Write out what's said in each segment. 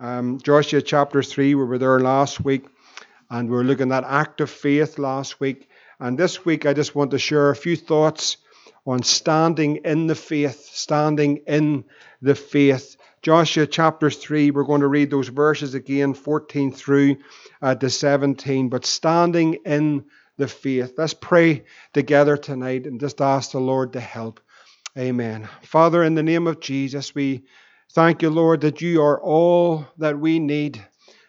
Um, Joshua chapter 3, we were there last week and we were looking at active faith last week. And this week, I just want to share a few thoughts on standing in the faith, standing in the faith. Joshua chapter 3, we're going to read those verses again, 14 through uh, to 17. But standing in the faith. Let's pray together tonight and just ask the Lord to help. Amen. Father, in the name of Jesus, we thank you, Lord, that you are all that we need.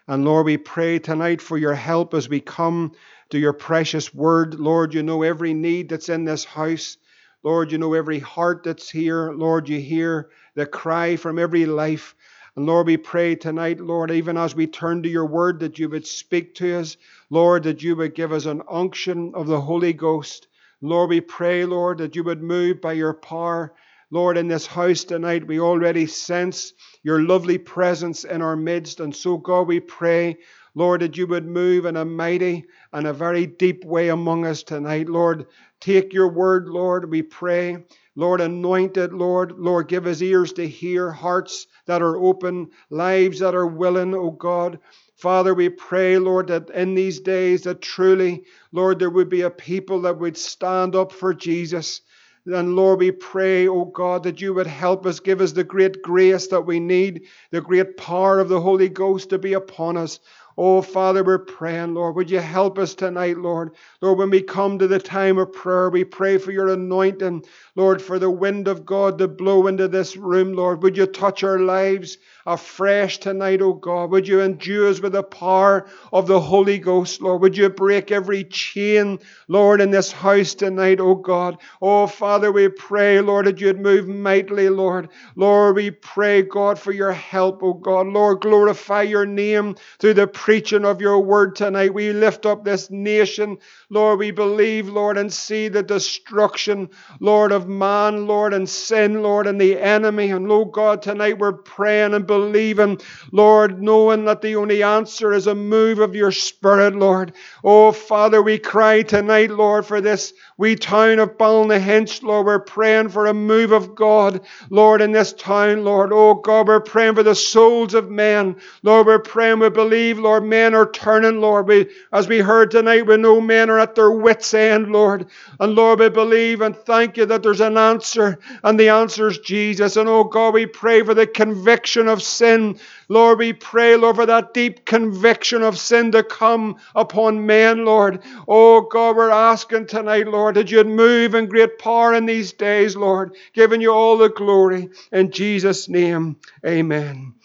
And Lord, we pray tonight for your help as we come to your precious word. Lord, you know every need that's in this house. Lord, you know every heart that's here. Lord, you hear the cry from every life. And Lord, we pray tonight, Lord, even as we turn to your word, that you would speak to us. Lord, that you would give us an unction of the Holy Ghost. Lord, we pray, Lord, that you would move by your power. Lord, in this house tonight, we already sense your lovely presence in our midst. And so, God, we pray, Lord, that you would move in a mighty and a very deep way among us tonight. Lord, take your word, Lord, we pray. Lord, anoint it, Lord. Lord, give us ears to hear, hearts that are open, lives that are willing, O God. Father, we pray, Lord, that in these days that truly, Lord, there would be a people that would stand up for Jesus. And Lord, we pray, oh God, that you would help us, give us the great grace that we need, the great power of the Holy Ghost to be upon us. Oh, Father, we're praying, Lord. Would you help us tonight, Lord? Lord, when we come to the time of prayer, we pray for your anointing, Lord, for the wind of God to blow into this room, Lord. Would you touch our lives afresh tonight, oh God? Would you endue us with the power of the Holy Ghost, Lord? Would you break every chain, Lord, in this house tonight, oh God? Oh, Father, we pray, Lord, that you'd move mightily, Lord. Lord, we pray, God, for your help, oh God. Lord, glorify your name through the preaching of your word tonight. We lift up this nation. Lord, we believe, Lord, and see the destruction, Lord, of man, Lord, and sin, Lord, and the enemy. And Lord God, tonight we're praying and believing, Lord, knowing that the only answer is a move of your Spirit, Lord. Oh, Father, we cry tonight, Lord, for this wee town of Ballynahinch, Lord. We're praying for a move of God, Lord, in this town, Lord. Oh, God, we're praying for the souls of men. Lord, we're praying, we believe, Lord, men are turning, Lord. We, as we heard tonight, we know men are at their wits' end, Lord. And Lord, we believe and thank you that there's an answer, and the answer is Jesus. And oh God, we pray for the conviction of sin. Lord, we pray, Lord, for that deep conviction of sin to come upon men, Lord. Oh God, we're asking tonight, Lord, that you'd move in great power in these days, Lord, giving you all the glory. In Jesus' name, amen.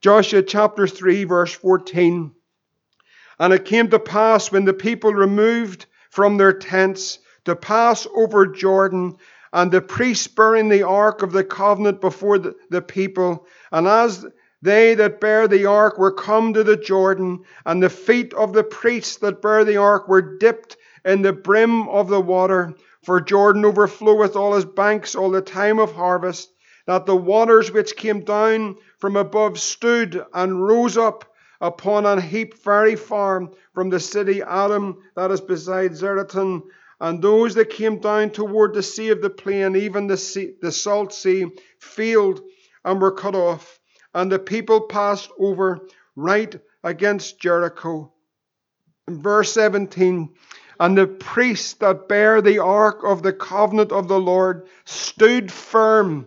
Joshua chapter 3, verse 14. And it came to pass when the people removed from their tents to pass over Jordan, and the priests bearing the ark of the covenant before the, the people, and as they that bear the ark were come to the Jordan, and the feet of the priests that bear the ark were dipped in the brim of the water, for Jordan overfloweth all his banks all the time of harvest, that the waters which came down from above stood and rose up upon an heap very far from the city Adam that is beside Zaretan. And those that came down toward the sea of the plain, even the, sea, the salt sea, failed and were cut off. And the people passed over right against Jericho. In verse 17, and the priests that bear the ark of the covenant of the Lord stood firm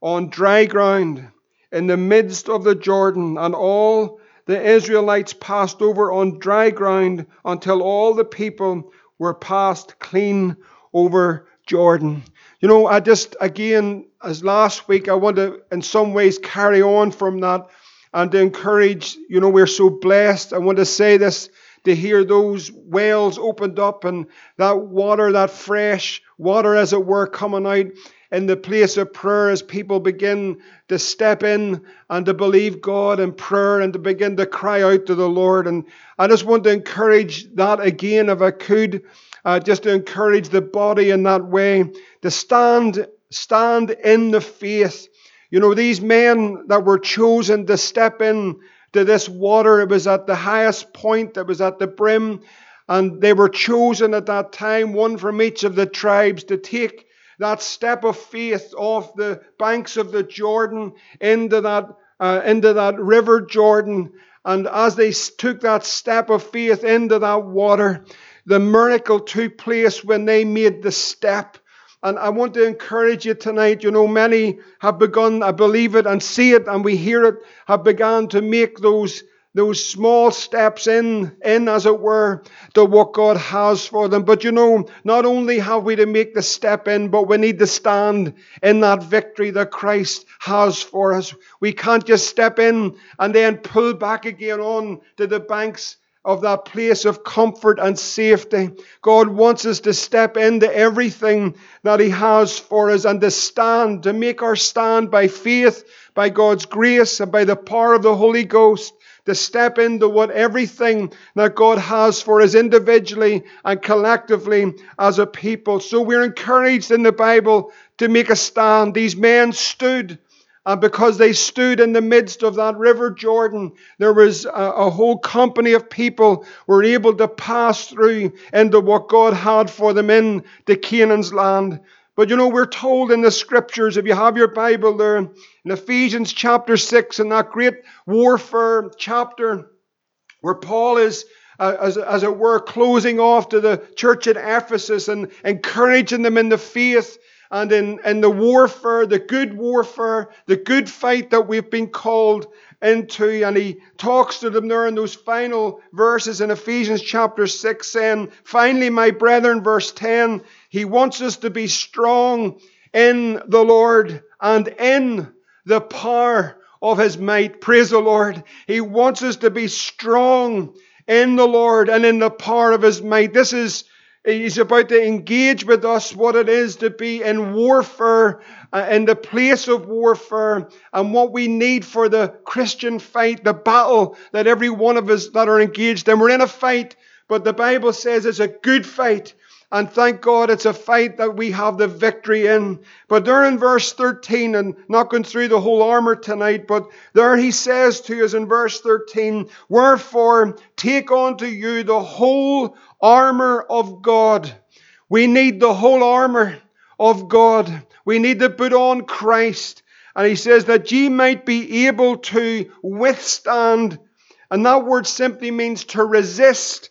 on dry ground in the midst of the Jordan, and all the Israelites passed over on dry ground until all the people were passed clean over Jordan. You know, I just, again, as last week, I want to, in some ways, carry on from that and to encourage, you know, we're so blessed. I want to say this to hear those wells opened up and that water, that fresh water, as it were, coming out in the place of prayer as people begin to step in and to believe God in prayer and to begin to cry out to the Lord. And I just want to encourage that again, if I could, uh, just to encourage the body in that way to stand, stand in the faith. You know, these men that were chosen to step in to this water, it was at the highest point, it was at the brim, and they were chosen at that time, one from each of the tribes, to take that step of faith off the banks of the Jordan into that uh, into that river Jordan. And as they took that step of faith into that water, the miracle took place when they made the step. And I want to encourage you tonight. You know, many have begun, I believe it and see it and we hear it, have begun to make those those small steps in, in as it were, to what God has for them. But you know, not only have we to make the step in, but we need to stand in that victory that Christ has for us. We can't just step in and then pull back again on to the banks of that place of comfort and safety. God wants us to step into everything that He has for us and to stand, to make our stand by faith, by God's grace, and by the power of the Holy Ghost to step into what everything that God has for us individually and collectively as a people. So we're encouraged in the Bible to make a stand. These men stood. And because they stood in the midst of that river Jordan, there was a, a, whole company of people were able to pass through into what God had for them in the Canaan's land. But you know, we're told in the scriptures, if you have your Bible there, in Ephesians chapter 6, in that great warfare chapter, where Paul is, uh, as, as it were, closing off to the church at Ephesus and encouraging them in the faith and in, in the warfare, the good warfare, the good fight that we've been called into. And he talks to them there in those final verses in Ephesians chapter 6, saying, Finally, my brethren, verse 10, he wants us to be strong in the Lord and in the power of His might. Praise the Lord. He wants us to be strong in the Lord and in the power of His might. This is He's about to engage with us what it is to be in warfare, uh, in the place of warfare, and what we need for the Christian fight, the battle that every one of us that are engaged in. We're in a fight, but the Bible says it's a good fight. And thank God it's a fight that we have the victory in. But there in verse 13, and not going through the whole armor tonight, but there he says to us in verse 13, Wherefore take unto you the whole armor of God. We need the whole armor of God. We need to put on Christ. And he says that ye might be able to withstand. And that word simply means to resist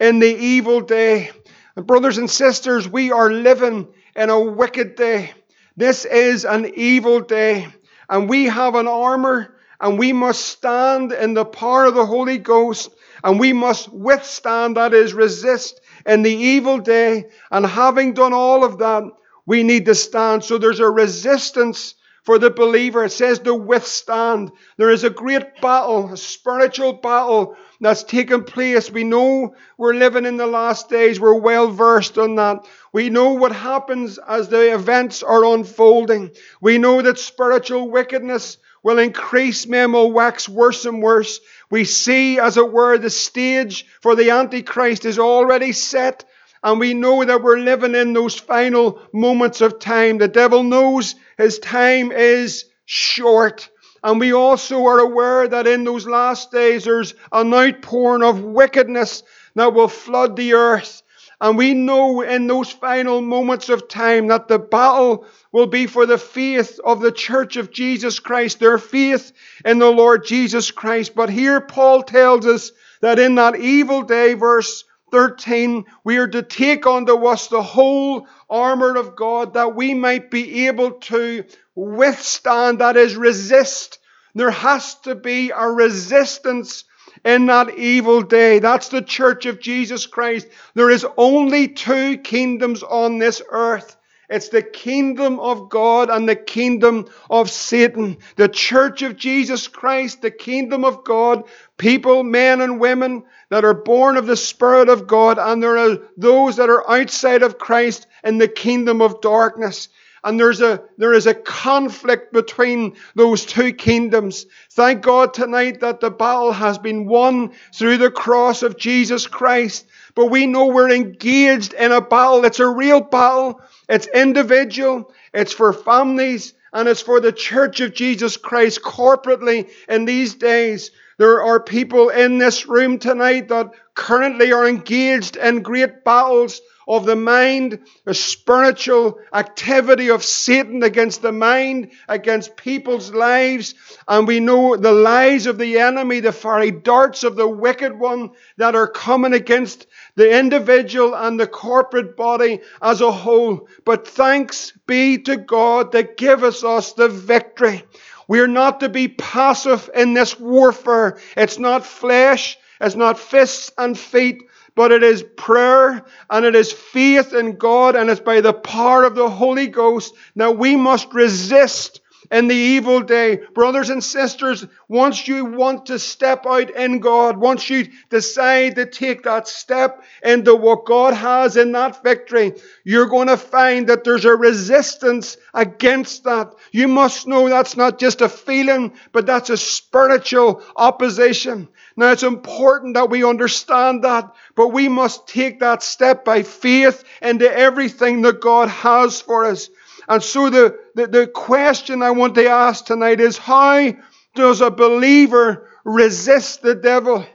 in the evil day. And brothers and sisters, we are living in a wicked day. This is an evil day. And we have an armor and we must stand in the power of the Holy Ghost and we must withstand, that is, resist in the evil day. And having done all of that, we need to stand. So there's a resistance for the believer. It says to withstand. There is a great battle, a spiritual battle that's taken place. We know we're living in the last days. We're well versed on that. We know what happens as the events are unfolding. We know that spiritual wickedness will increase, men will wax worse and worse. We see, as it were, the stage for the Antichrist is already set. And we know that we're living in those final moments of time. The devil knows his time is short. And we also are aware that in those last days there's an outpouring of wickedness that will flood the earth. And we know in those final moments of time that the battle will be for the faith of the church of Jesus Christ, their faith in the Lord Jesus Christ. But here Paul tells us that in that evil day, verse 13, we are to take unto us the whole armor of God that we might be able to withstand, that is, resist. There has to be a resistance in that evil day. That's the church of Jesus Christ. There is only two kingdoms on this earth. It's the kingdom of God and the kingdom of Satan. The church of Jesus Christ, the kingdom of God, people, men and women that are born of the Spirit of God, and there are those that are outside of Christ in the kingdom of darkness. And there's a, there is a conflict between those two kingdoms. Thank God tonight that the battle has been won through the cross of Jesus Christ. But we know we're engaged in a battle. It's a real battle. It's individual. It's for families. And it's for the church of Jesus Christ corporately in these days. There are people in this room tonight that currently are engaged in great battles of the mind, a spiritual activity of Satan against the mind, against people's lives. And we know the lies of the enemy, the fiery darts of the wicked one that are coming against the individual and the corporate body as a whole. But thanks be to God that giveth us the victory. We are not to be passive in this warfare. It's not flesh, it's not fists and feet, but it is prayer and it is faith in God and it's by the power of the Holy Ghost. Now we must resist in the evil day. Brothers and sisters, once you want to step out in God, once you decide to take that step into what God has in that victory, you're going to find that there's a resistance against that. You must know that's not just a feeling, but that's a spiritual opposition. Now it's important that we understand that, but we must take that step by faith into everything that God has for us. And so the, the, the question I want to ask tonight is how does a believer resist the devil?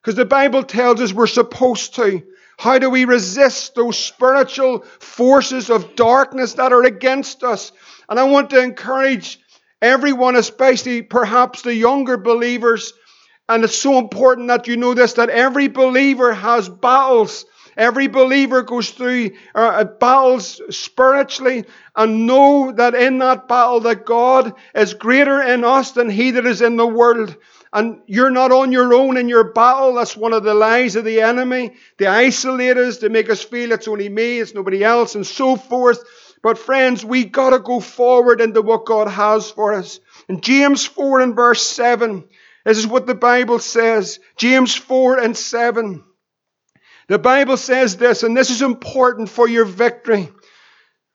Because the Bible tells us we're supposed to. How do we resist those spiritual forces of darkness that are against us? And I want to encourage everyone, especially perhaps the younger believers, and it's so important that you know this that every believer has battles Every believer goes through uh, battles spiritually and know that in that battle that God is greater in us than he that is in the world. And you're not on your own in your battle. That's one of the lies of the enemy. They isolate us. They make us feel it's only me, it's nobody else, and so forth. But friends, we gotta go forward into what God has for us. In James 4 and verse 7, this is what the Bible says. James 4 and 7. The Bible says this, and this is important for your victory.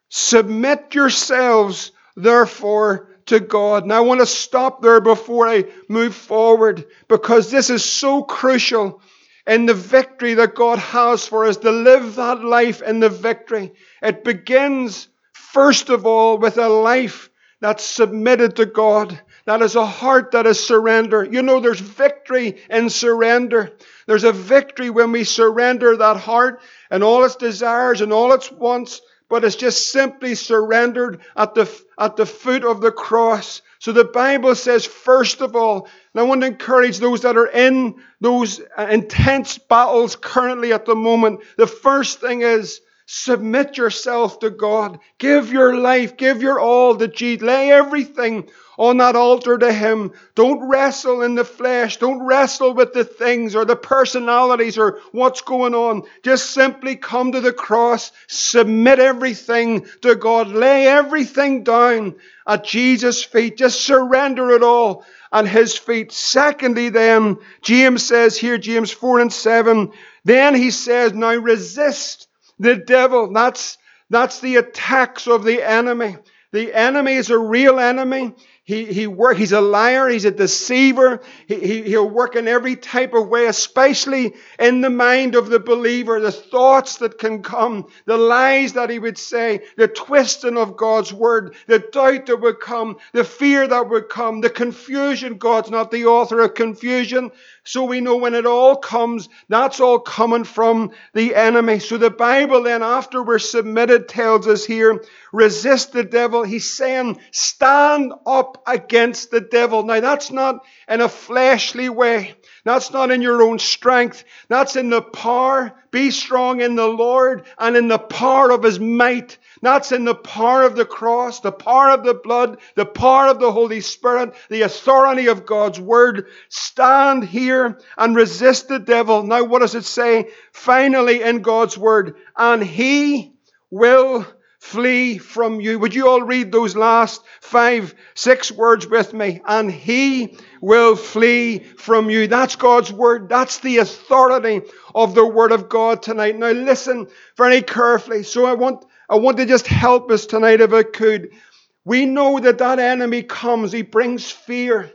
Submit yourselves, therefore, to God. Now, I want to stop there before I move forward because this is so crucial in the victory that God has for us to live that life in the victory. It begins, first of all, with a life that's submitted to God. That is a heart that is surrender. You know, there's victory in surrender. There's a victory when we surrender that heart and all its desires and all its wants, but it's just simply surrendered at the, at the foot of the cross. So the Bible says, first of all, and I want to encourage those that are in those uh, intense battles currently at the moment, the first thing is submit yourself to God. Give your life, give your all to Jesus. Lay everything on that altar to Him. Don't wrestle in the flesh. Don't wrestle with the things or the personalities or what's going on. Just simply come to the cross, submit everything to God, lay everything down at Jesus' feet. Just surrender it all at His feet. Secondly, then, James says here, James 4 and 7, then he says, now resist the devil. That's, that's the attacks of the enemy. The enemy is a real enemy. He, he work, he's a liar, he's a deceiver. He, he, he'll work in every type of way, especially in the mind of the believer. The thoughts that can come, the lies that he would say, the twisting of God's word, the doubt that would come, the fear that would come, the confusion. God's not the author of confusion. So we know when it all comes, that's all coming from the enemy. So the Bible then, after we're submitted, tells us here, resist the devil. He's saying, stand up against the devil. Now that's not in a fleshly way. That's not in your own strength. That's in the power. Be strong in the Lord and in the power of his might. That's in the power of the cross, the power of the blood, the power of the Holy Spirit, the authority of God's word. Stand here and resist the devil. Now, what does it say? Finally, in God's word, and he will flee from you. Would you all read those last five, six words with me? And he will flee from you. That's God's word. That's the authority of the word of God tonight. Now listen very carefully. So I want I want to just help us tonight if I could. We know that that enemy comes. He brings fear.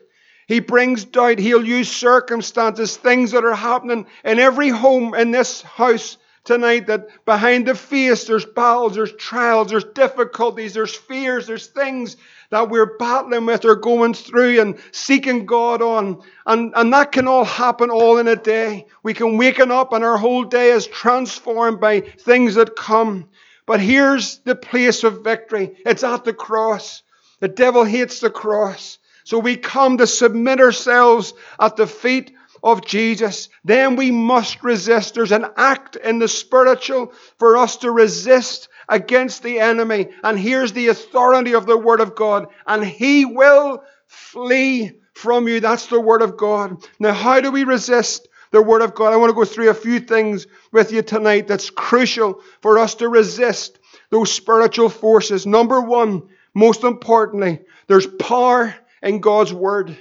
He brings doubt. He'll use circumstances, things that are happening in every home in this house tonight that behind the face there's battles, there's trials, there's difficulties, there's fears, there's things that we're battling with or going through and seeking God on. And, and that can all happen all in a day. We can waken up and our whole day is transformed by things that come. But here's the place of victory. It's at the cross. The devil hates the cross. So we come to submit ourselves at the feet of Jesus. Then we must resist. There's an act in the spiritual for us to resist against the enemy. And here's the authority of the Word of God. And he will flee from you. That's the Word of God. Now, how do we resist? the Word of God. I want to go through a few things with you tonight that's crucial for us to resist those spiritual forces. Number one, most importantly, there's power in God's Word.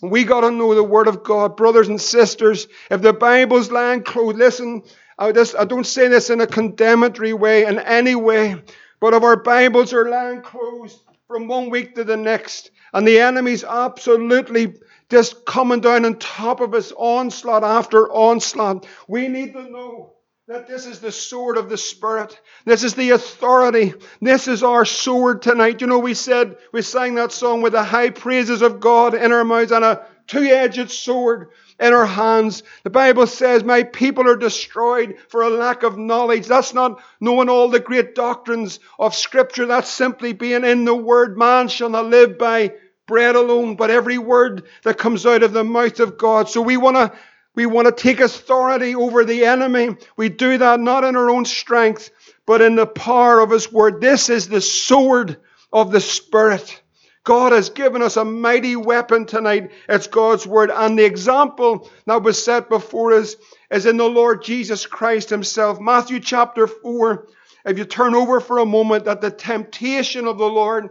We got to know the Word of God, brothers and sisters. If the Bible's lying closed, listen, I, this, I don't say this in a condemnatory way, in any way, but if our Bibles are lying closed from one week to the next, and the enemy's absolutely just coming down on top of us, onslaught after onslaught, we need to know that this is the sword of the Spirit. This is the authority. This is our sword tonight. You know, we said, we sang that song with the high praises of God in our mouths and a two edged sword in our hands. The Bible says, My people are destroyed for a lack of knowledge. That's not knowing all the great doctrines of Scripture. That's simply being in the Word. Man shall not live by bread alone, but every word that comes out of the mouth of God. So we want to we want to take authority over the enemy. We do that not in our own strength, but in the power of His Word. This is the sword of the Spirit. God has given us a mighty weapon tonight. It's God's Word. And the example that was set before us is in the Lord Jesus Christ Himself. Matthew chapter 4. If you turn over for a moment at the temptation of the Lord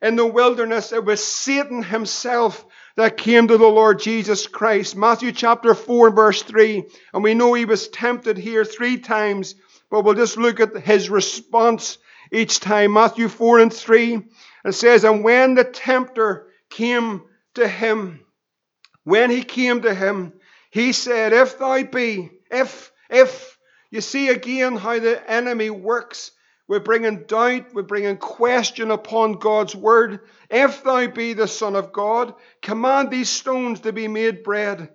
in the wilderness, it was Satan himself that came to the Lord Jesus Christ. Matthew chapter 4, verse 3. And we know he was tempted here three times, but we'll just look at his response each time. Matthew 4 and 3. It says, And when the tempter came to him, when he came to him, he said, If thou be, if, if, you see again how the enemy works. We're bringing doubt, we're bringing question upon God's word. If thou be the Son of God, command these stones to be made bread.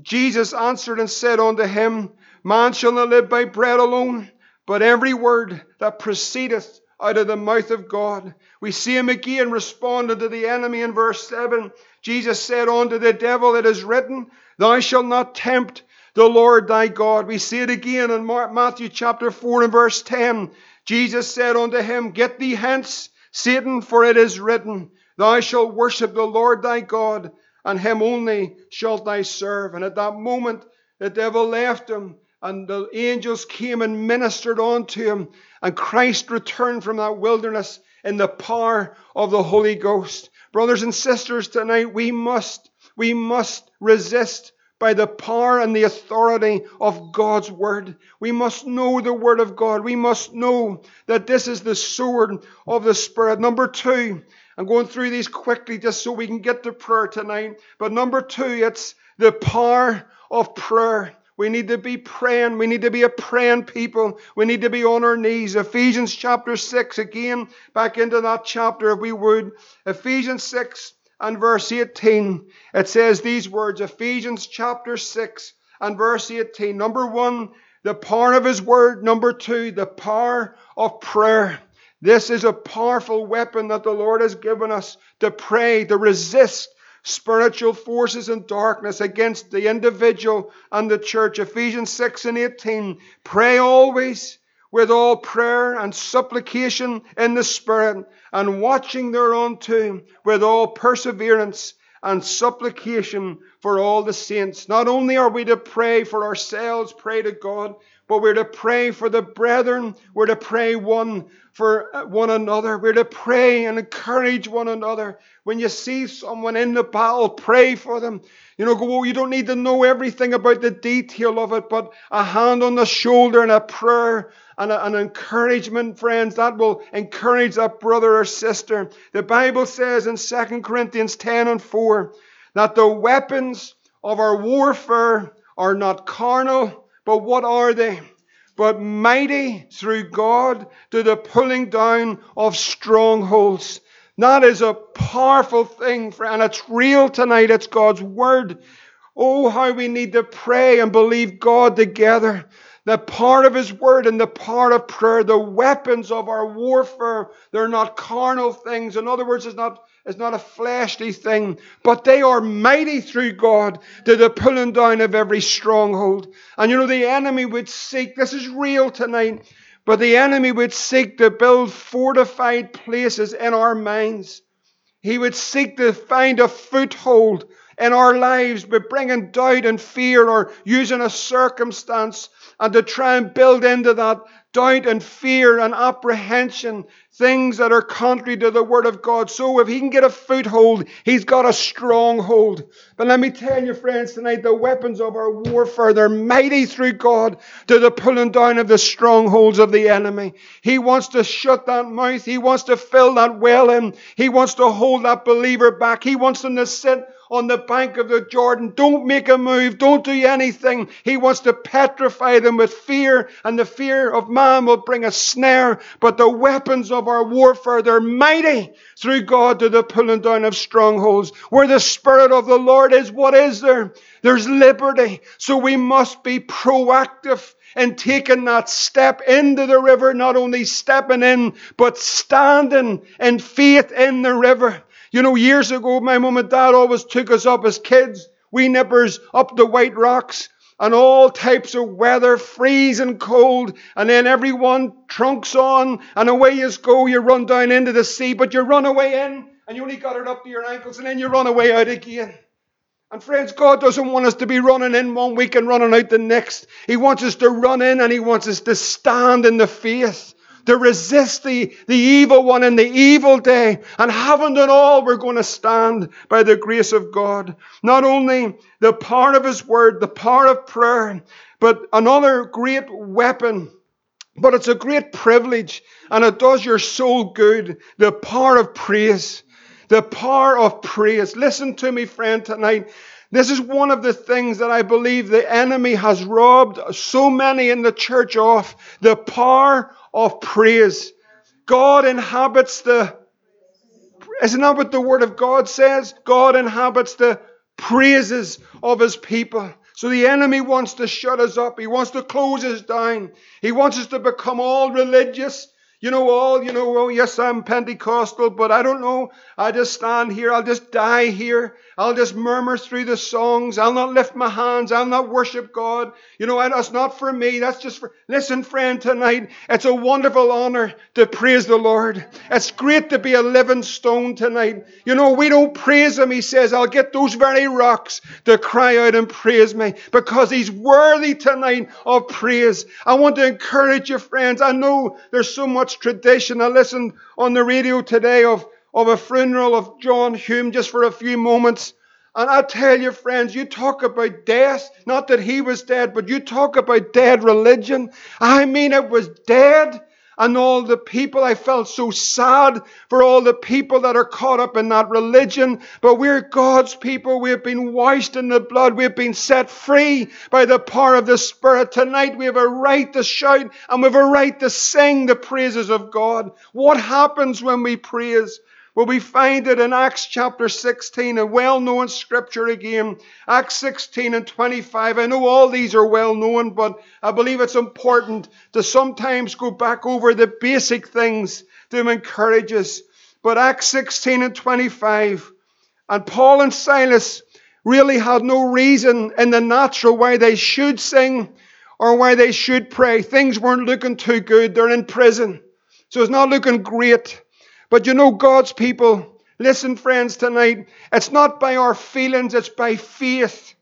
Jesus answered and said unto him, Man shall not live by bread alone, but every word that proceedeth out of the mouth of God. We see him again responding to the enemy in verse 7. Jesus said unto the devil, It is written, Thou shalt not tempt the Lord thy God. We see it again in Matthew chapter 4 and verse 10. Jesus said unto him, Get thee hence, Satan, for it is written, Thou shalt worship the Lord thy God, and him only shalt thou serve. And at that moment, the devil left him, and the angels came and ministered unto him, and Christ returned from that wilderness in the power of the Holy Ghost. Brothers and sisters, tonight we must, we must resist by the power and the authority of God's Word. We must know the Word of God. We must know that this is the sword of the Spirit. Number two, I'm going through these quickly just so we can get to prayer tonight. But number two, it's the power of prayer. We need to be praying. We need to be a praying people. We need to be on our knees. Ephesians chapter 6, again, back into that chapter if we would. Ephesians 6 and verse 18, it says these words Ephesians chapter 6 and verse 18. Number one, the power of His Word. Number two, the power of prayer. This is a powerful weapon that the Lord has given us to pray, to resist spiritual forces and darkness against the individual and the church. Ephesians 6 and 18. Pray always with all prayer and supplication in the Spirit, and watching thereunto with all perseverance and supplication for all the saints. Not only are we to pray for ourselves, pray to God, but we're to pray for the brethren. We're to pray one for uh, one another. We're to pray and encourage one another. When you see someone in the battle, pray for them. You know, go, you don't need to know everything about the detail of it, but a hand on the shoulder and a prayer and a, an encouragement, friends, that will encourage that brother or sister. The Bible says in 2 Corinthians 10 and 4 that the weapons of our warfare are not carnal, but what are they? But mighty through God to the pulling down of strongholds. That is a powerful thing, and it's real tonight. It's God's word. Oh, how we need to pray and believe God together. The part of His Word and the part of prayer, the weapons of our warfare, they're not carnal things. In other words, it's not, it's not a fleshly thing, but they are mighty through God to the pulling down of every stronghold. And you know, the enemy would seek, this is real tonight, but the enemy would seek to build fortified places in our minds. He would seek to find a foothold in our lives by bringing doubt and fear or using a circumstance and to try and build into that doubt and fear and apprehension things that are contrary to the Word of God. So if he can get a foothold, he's got a stronghold. But let me tell you, friends, tonight the weapons of our warfare, they're mighty through God to the pulling down of the strongholds of the enemy. He wants to shut that mouth. He wants to fill that well in. He wants to hold that believer back. He wants them to sit on the bank of the Jordan. Don't make a move. Don't do anything. He wants to petrify them with fear, and the fear of man will bring a snare. But the weapons of our warfare, they're mighty through God to the pulling down of strongholds. Where the Spirit of the Lord is, what is there? There's liberty. So we must be proactive and taking that step into the river, not only stepping in, but standing in faith in the river. You know, years ago, my mum and dad always took us up as kids, wee nippers, up the White Rocks and all types of weather, freezing cold, and then everyone trunks on, and away you go. You run down into the sea, but you run away in, and you only got it up to your ankles, and then you run away out again. And friends, God doesn't want us to be running in one week and running out the next. He wants us to run in and He wants us to stand in the faith to resist the, the evil one in the evil day. And having done all, we're going to stand by the grace of God. Not only the power of His Word, the power of prayer, but another great weapon. But it's a great privilege and it does your soul good. The power of praise. The power of praise. Listen to me, friend, tonight. This is one of the things that I believe the enemy has robbed so many in the church of the power of praise. God inhabits the, isn't that what the Word of God says? God inhabits the praises of His people. So the enemy wants to shut us up. He wants to close us down. He wants us to become all religious you know, all, you know, oh, yes, I'm Pentecostal, but I don't know. I just stand here. I'll just die here. I'll just murmur through the songs. I'll not lift my hands. I'll not worship God. You know, that's not for me. That's just for. Listen, friend, tonight, it's a wonderful honor to praise the Lord. It's great to be a living stone tonight. You know, we don't praise Him. He says, I'll get those very rocks to cry out and praise me because He's worthy tonight of praise. I want to encourage you, friends. I know there's so much tradition. I listened on the radio today of, of a funeral of John Hume just for a few moments. And I tell you, friends, you talk about death, not that he was dead, but you talk about dead religion. I mean, it was dead and all the people. I felt so sad for all the people that are caught up in that religion. But we're God's people. We've been washed in the blood. We've been set free by the power of the Spirit. Tonight we have a right to shout and we have a right to sing the praises of God. What happens when we praise? Well, we find it in Acts chapter 16, a well known scripture again. Acts 16 and 25. I know all these are well known, but I believe it's important to sometimes go back over the basic things to encourage us. But Acts 16 and 25. And Paul and Silas really had no reason in the natural why they should sing or why they should pray. Things weren't looking too good. They're in prison. So it's not looking great. But you know, God's people, listen, friends, tonight, it's not by our feelings, it's by faith.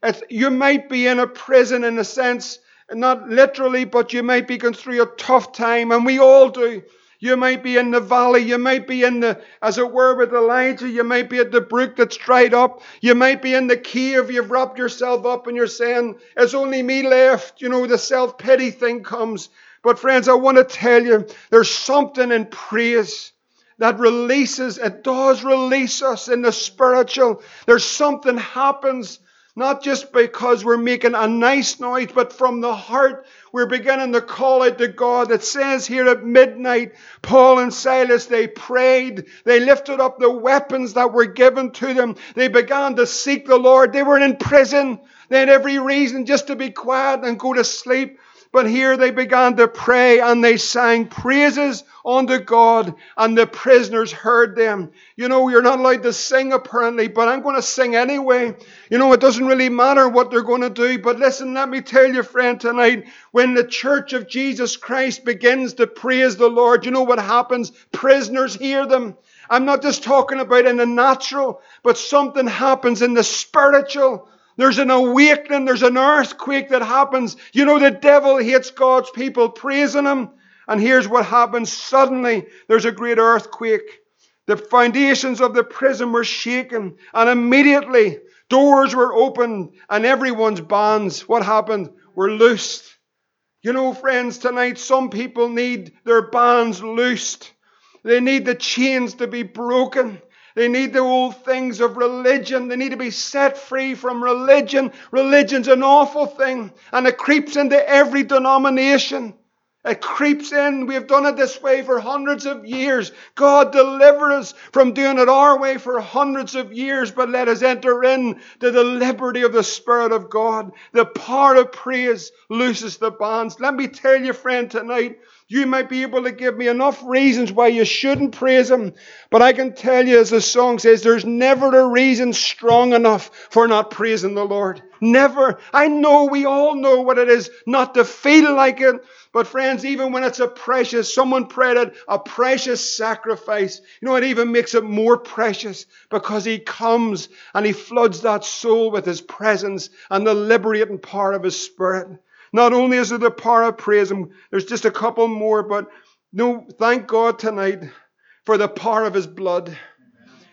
It's, you might be in a prison in a sense, not literally, but you might be going through a tough time, and we all do. You might be in the valley. You might be in the, as it were, with Elijah. You might be at the brook that's dried up. You might be in the cave. You've wrapped yourself up and you're saying, It's only me left. You know, the self pity thing comes. But, friends, I want to tell you, there's something in praise that releases, it does release us in the spiritual. There's something happens Not just because we're making a nice noise, but from the heart we're beginning to call out to God. It says here at midnight, Paul and Silas, they prayed. They lifted up the weapons that were given to them. They began to seek the Lord. They were in prison. They had every reason just to be quiet and go to sleep. But here they began to pray and they sang praises unto God, and the prisoners heard them. You know, you're not allowed to sing apparently, but I'm going to sing anyway. You know, it doesn't really matter what they're going to do. But listen, let me tell you, friend, tonight, when the church of Jesus Christ begins to praise the Lord, you know what happens? Prisoners hear them. I'm not just talking about in the natural, but something happens in the spiritual. There's an awakening, there's an earthquake that happens. You know, the devil hates God's people praising him. And here's what happens suddenly there's a great earthquake. The foundations of the prison were shaken, and immediately doors were opened, and everyone's bands, what happened, were loosed. You know, friends, tonight some people need their bands loosed. They need the chains to be broken. They need the old things of religion. They need to be set free from religion. Religion's an awful thing, and it creeps into every denomination. It creeps in. We have done it this way for hundreds of years. God deliver us from doing it our way for hundreds of years, but let us enter in to the liberty of the Spirit of God. The power of praise looses the bonds. Let me tell you, friend, tonight, you might be able to give me enough reasons why you shouldn't praise Him. But I can tell you, as the song says, there's never a reason strong enough for not praising the Lord. Never. I know we all know what it is not to feel like it. But friends, even when it's a precious, someone prayed it, a precious sacrifice, you know, it even makes it more precious because He comes and He floods that soul with His presence and the liberating power of His Spirit. Not only is it the power of praise, and there's just a couple more, but no, thank God tonight for the power of His blood.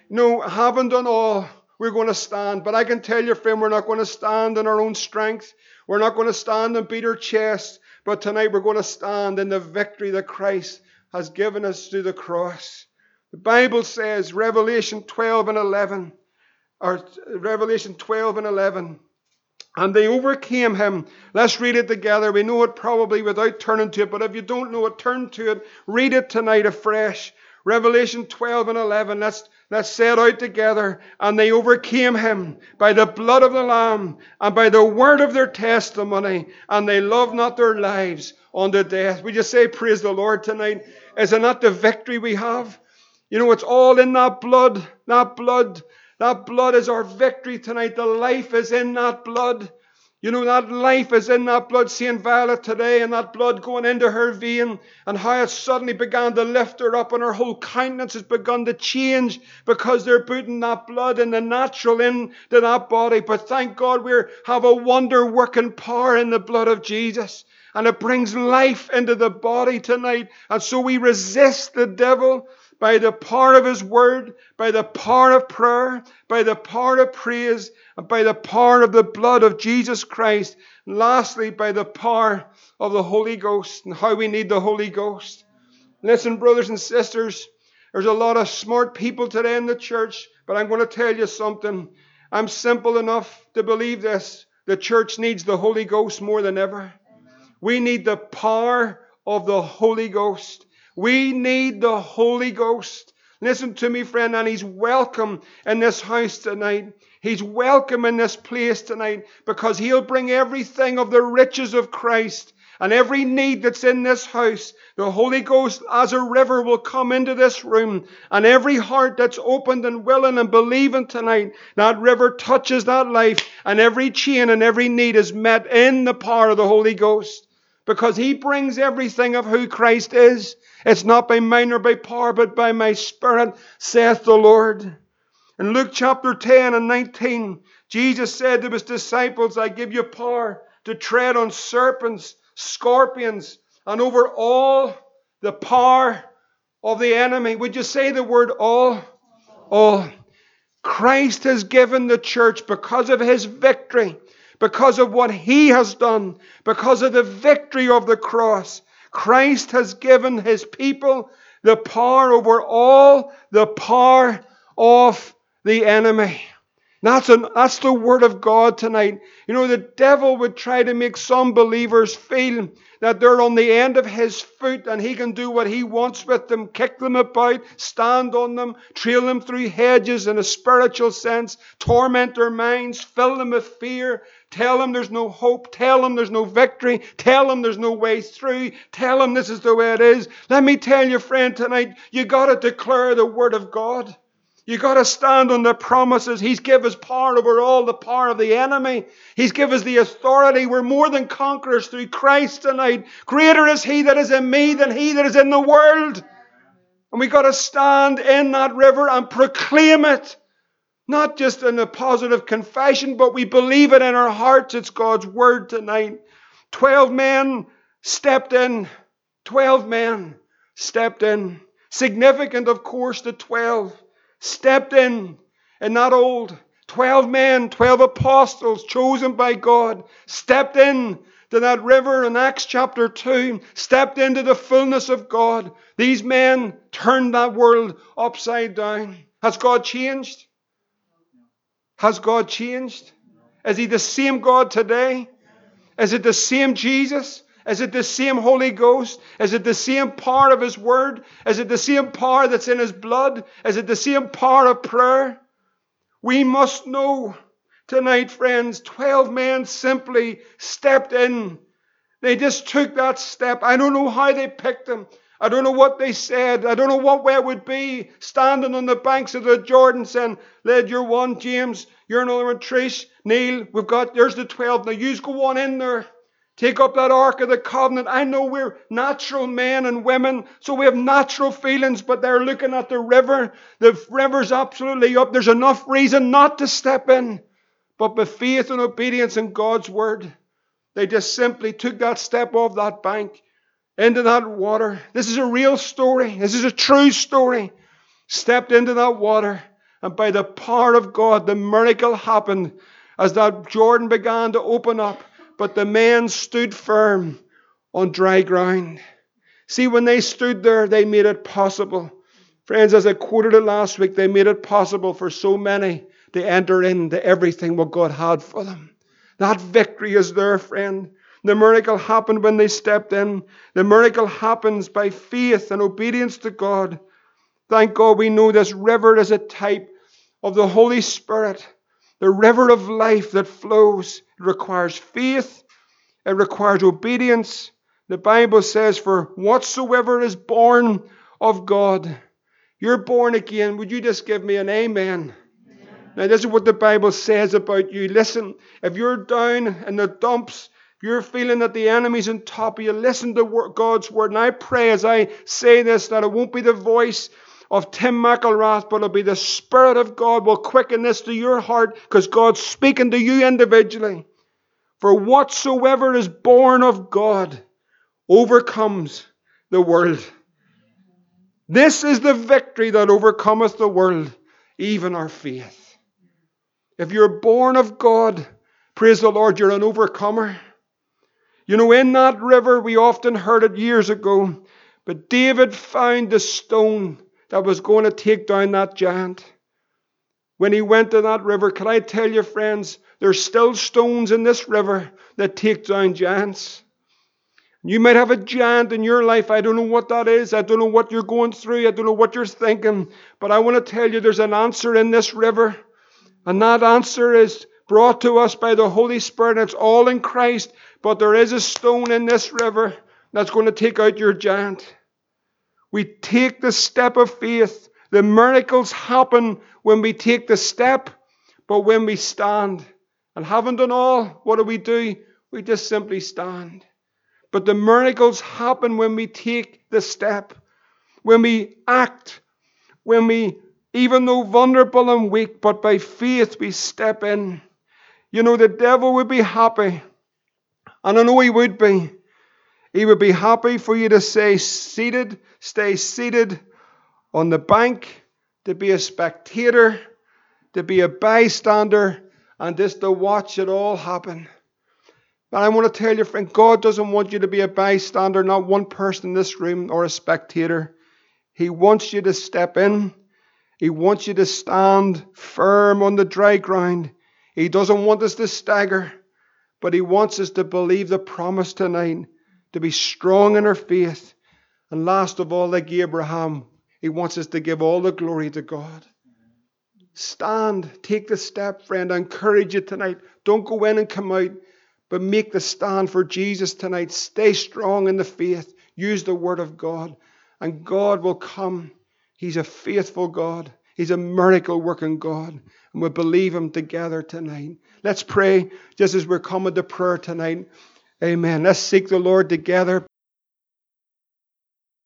No, haven't done all. We're going to stand. But I can tell you, friend, we're not going to stand in our own strength. We're not going to stand and beat our chest. But tonight we're going to stand in the victory that Christ has given us through the cross. The Bible says, Revelation 12 and 11, or Revelation 12 and 11, and they overcame him. Let's read it together. We know it probably without turning to it, but if you don't know it, turn to it. Read it tonight afresh. Revelation 12 and 11. Let's, let's say it out together. And they overcame him by the blood of the Lamb and by the word of their testimony, and they loved not their lives unto death. We just say, Praise the Lord tonight. Is it not the victory we have? You know, it's all in that blood. That blood that blood is our victory tonight. The life is in that blood. You know, that life is in that blood. Seeing Violet today and that blood going into her vein and how it suddenly began to lift her up and her whole countenance has begun to change because they're putting that blood and the natural into that body. But thank God we have a wonder working power in the blood of Jesus and it brings life into the body tonight. And so we resist the devil by the power of His Word, by the power of prayer, by the power of praise, and by the power of the blood of Jesus Christ. And lastly, by the power of the Holy Ghost and how we need the Holy Ghost. Listen, brothers and sisters, there's a lot of smart people today in the church, but I'm going to tell you something. I'm simple enough to believe this. The church needs the Holy Ghost more than ever. We need the power of the Holy Ghost. We need the Holy Ghost. Listen to me, friend, and He's welcome in this house tonight. He's welcome in this place tonight because He'll bring everything of the riches of Christ and every need that's in this house. The Holy Ghost, as a river, will come into this room, and every heart that's opened and willing and believing tonight, that river touches that life, and every chain and every need is met in the power of the Holy Ghost because He brings everything of who Christ is. It's not by might or by power, but by my Spirit, saith the Lord. In Luke chapter 10 and 19, Jesus said to his disciples, I give you power to tread on serpents, scorpions, and over all the power of the enemy. Would you say the word all? All. Christ has given the church because of his victory, because of what he has done, because of the victory of the cross. Christ has given his people the power over all the power of the enemy. That's, an, that's the word of God tonight. You know, the devil would try to make some believers feel that they're on the end of his foot and he can do what he wants with them, kick them about, stand on them, trail them through hedges in a spiritual sense, torment their minds, fill them with fear, tell them there's no hope, tell them there's no victory, tell them there's no way through, tell them this is the way it is. Let me tell you, friend, tonight, you got to declare the word of God. You got to stand on the promises. He's given us power over all the power of the enemy. He's given us the authority. We're more than conquerors through Christ tonight. Greater is He that is in me than He that is in the world. And we got to stand in that river and proclaim it. Not just in a positive confession, but we believe it in our hearts. It's God's word tonight. Twelve men stepped in. Twelve men stepped in. Significant, of course, the twelve stepped in and not old. Twelve men, twelve apostles chosen by God, stepped in to that river in Acts chapter 2, stepped into the fullness of God. These men turned that world upside down. Has God changed? Has God changed? Is He the same God today? Is it the same Jesus? Is it the same Holy Ghost? Is it the same power of His Word? Is it the same power that's in His blood? Is it the same power of prayer? We must know tonight, friends, 12 men simply stepped in. They just took that step. I don't know how they picked them. I don't know what they said. I don't know what way it would be standing on the banks of the Jordan saying, Led, you're one, James, you're another one, Trish, Neil, we've got, there's the 12. Now you go on in there. Take up that Ark of the Covenant. I know we're natural men and women, so we have natural feelings, but they're looking at the river. The river's absolutely up. There's enough reason not to step in. But by faith and obedience in God's word, they just simply took that step off that bank into that water. This is a real story. This is a true story. Stepped into that water, and by the power of God, the miracle happened as that Jordan began to open up but the men stood firm on dry ground. See, when they stood there, they made it possible. Friends, as I quoted it last week, they made it possible for so many to enter into everything what God had for them. That victory is there, friend. The miracle happened when they stepped in. The miracle happens by faith and obedience to God. Thank God we know this river is a type of the Holy Spirit the river of life that flows. It requires faith, it requires obedience. The Bible says, For whatsoever is born of God, you're born again. Would you just give me an amen? amen? Now, this is what the Bible says about you. Listen, if you're down in the dumps, if you're feeling that the enemy's on top of you, listen to God's word. And I pray as I say this that it won't be the voice of Tim McIlwrath, but it'll be the Spirit of God will quicken this to your heart because God's speaking to you individually. For whatsoever is born of God overcomes the world. This is the victory that overcometh the world, even our faith. If you're born of God, praise the Lord, you're an overcomer. You know, in that river, we often heard it years ago, but David found the stone that was going to take down that giant. When he went to that river, can I tell you, friends, there's still stones in this river that take down giants. You might have a giant in your life. I don't know what that is. I don't know what you're going through. I don't know what you're thinking. But I want to tell you there's an answer in this river. And that answer is brought to us by the Holy Spirit. It's all in Christ. But there is a stone in this river that's going to take out your giant. We take the step of faith. The miracles happen when we take the step, but when we stand. And haven't done all, what do we do? We just simply stand. But the miracles happen when we take the step, when we act, when we, even though vulnerable and weak, but by faith we step in. You know, the devil would be happy, and I know he would be. He would be happy for you to stay seated, stay seated on the bank, to be a spectator, to be a bystander, and just to watch it all happen. But I want to tell you, friend, God doesn't want you to be a bystander, not one person in this room, or a spectator. He wants you to step in He wants you to stand firm on the dry ground. He doesn't want us to stagger, but He wants us to believe the promise tonight, to be strong in our faith. And last of all, like Abraham, He wants us to give all the glory to God. Stand, take the step, friend. I encourage you tonight. Don't go in and come out, but make the stand for Jesus tonight. Stay strong in the faith. Use the word of God, and God will come. He's a faithful God. He's a miracle working God. And we believe Him together tonight. Let's pray just as we're coming to prayer tonight. Amen. Let's seek the Lord together.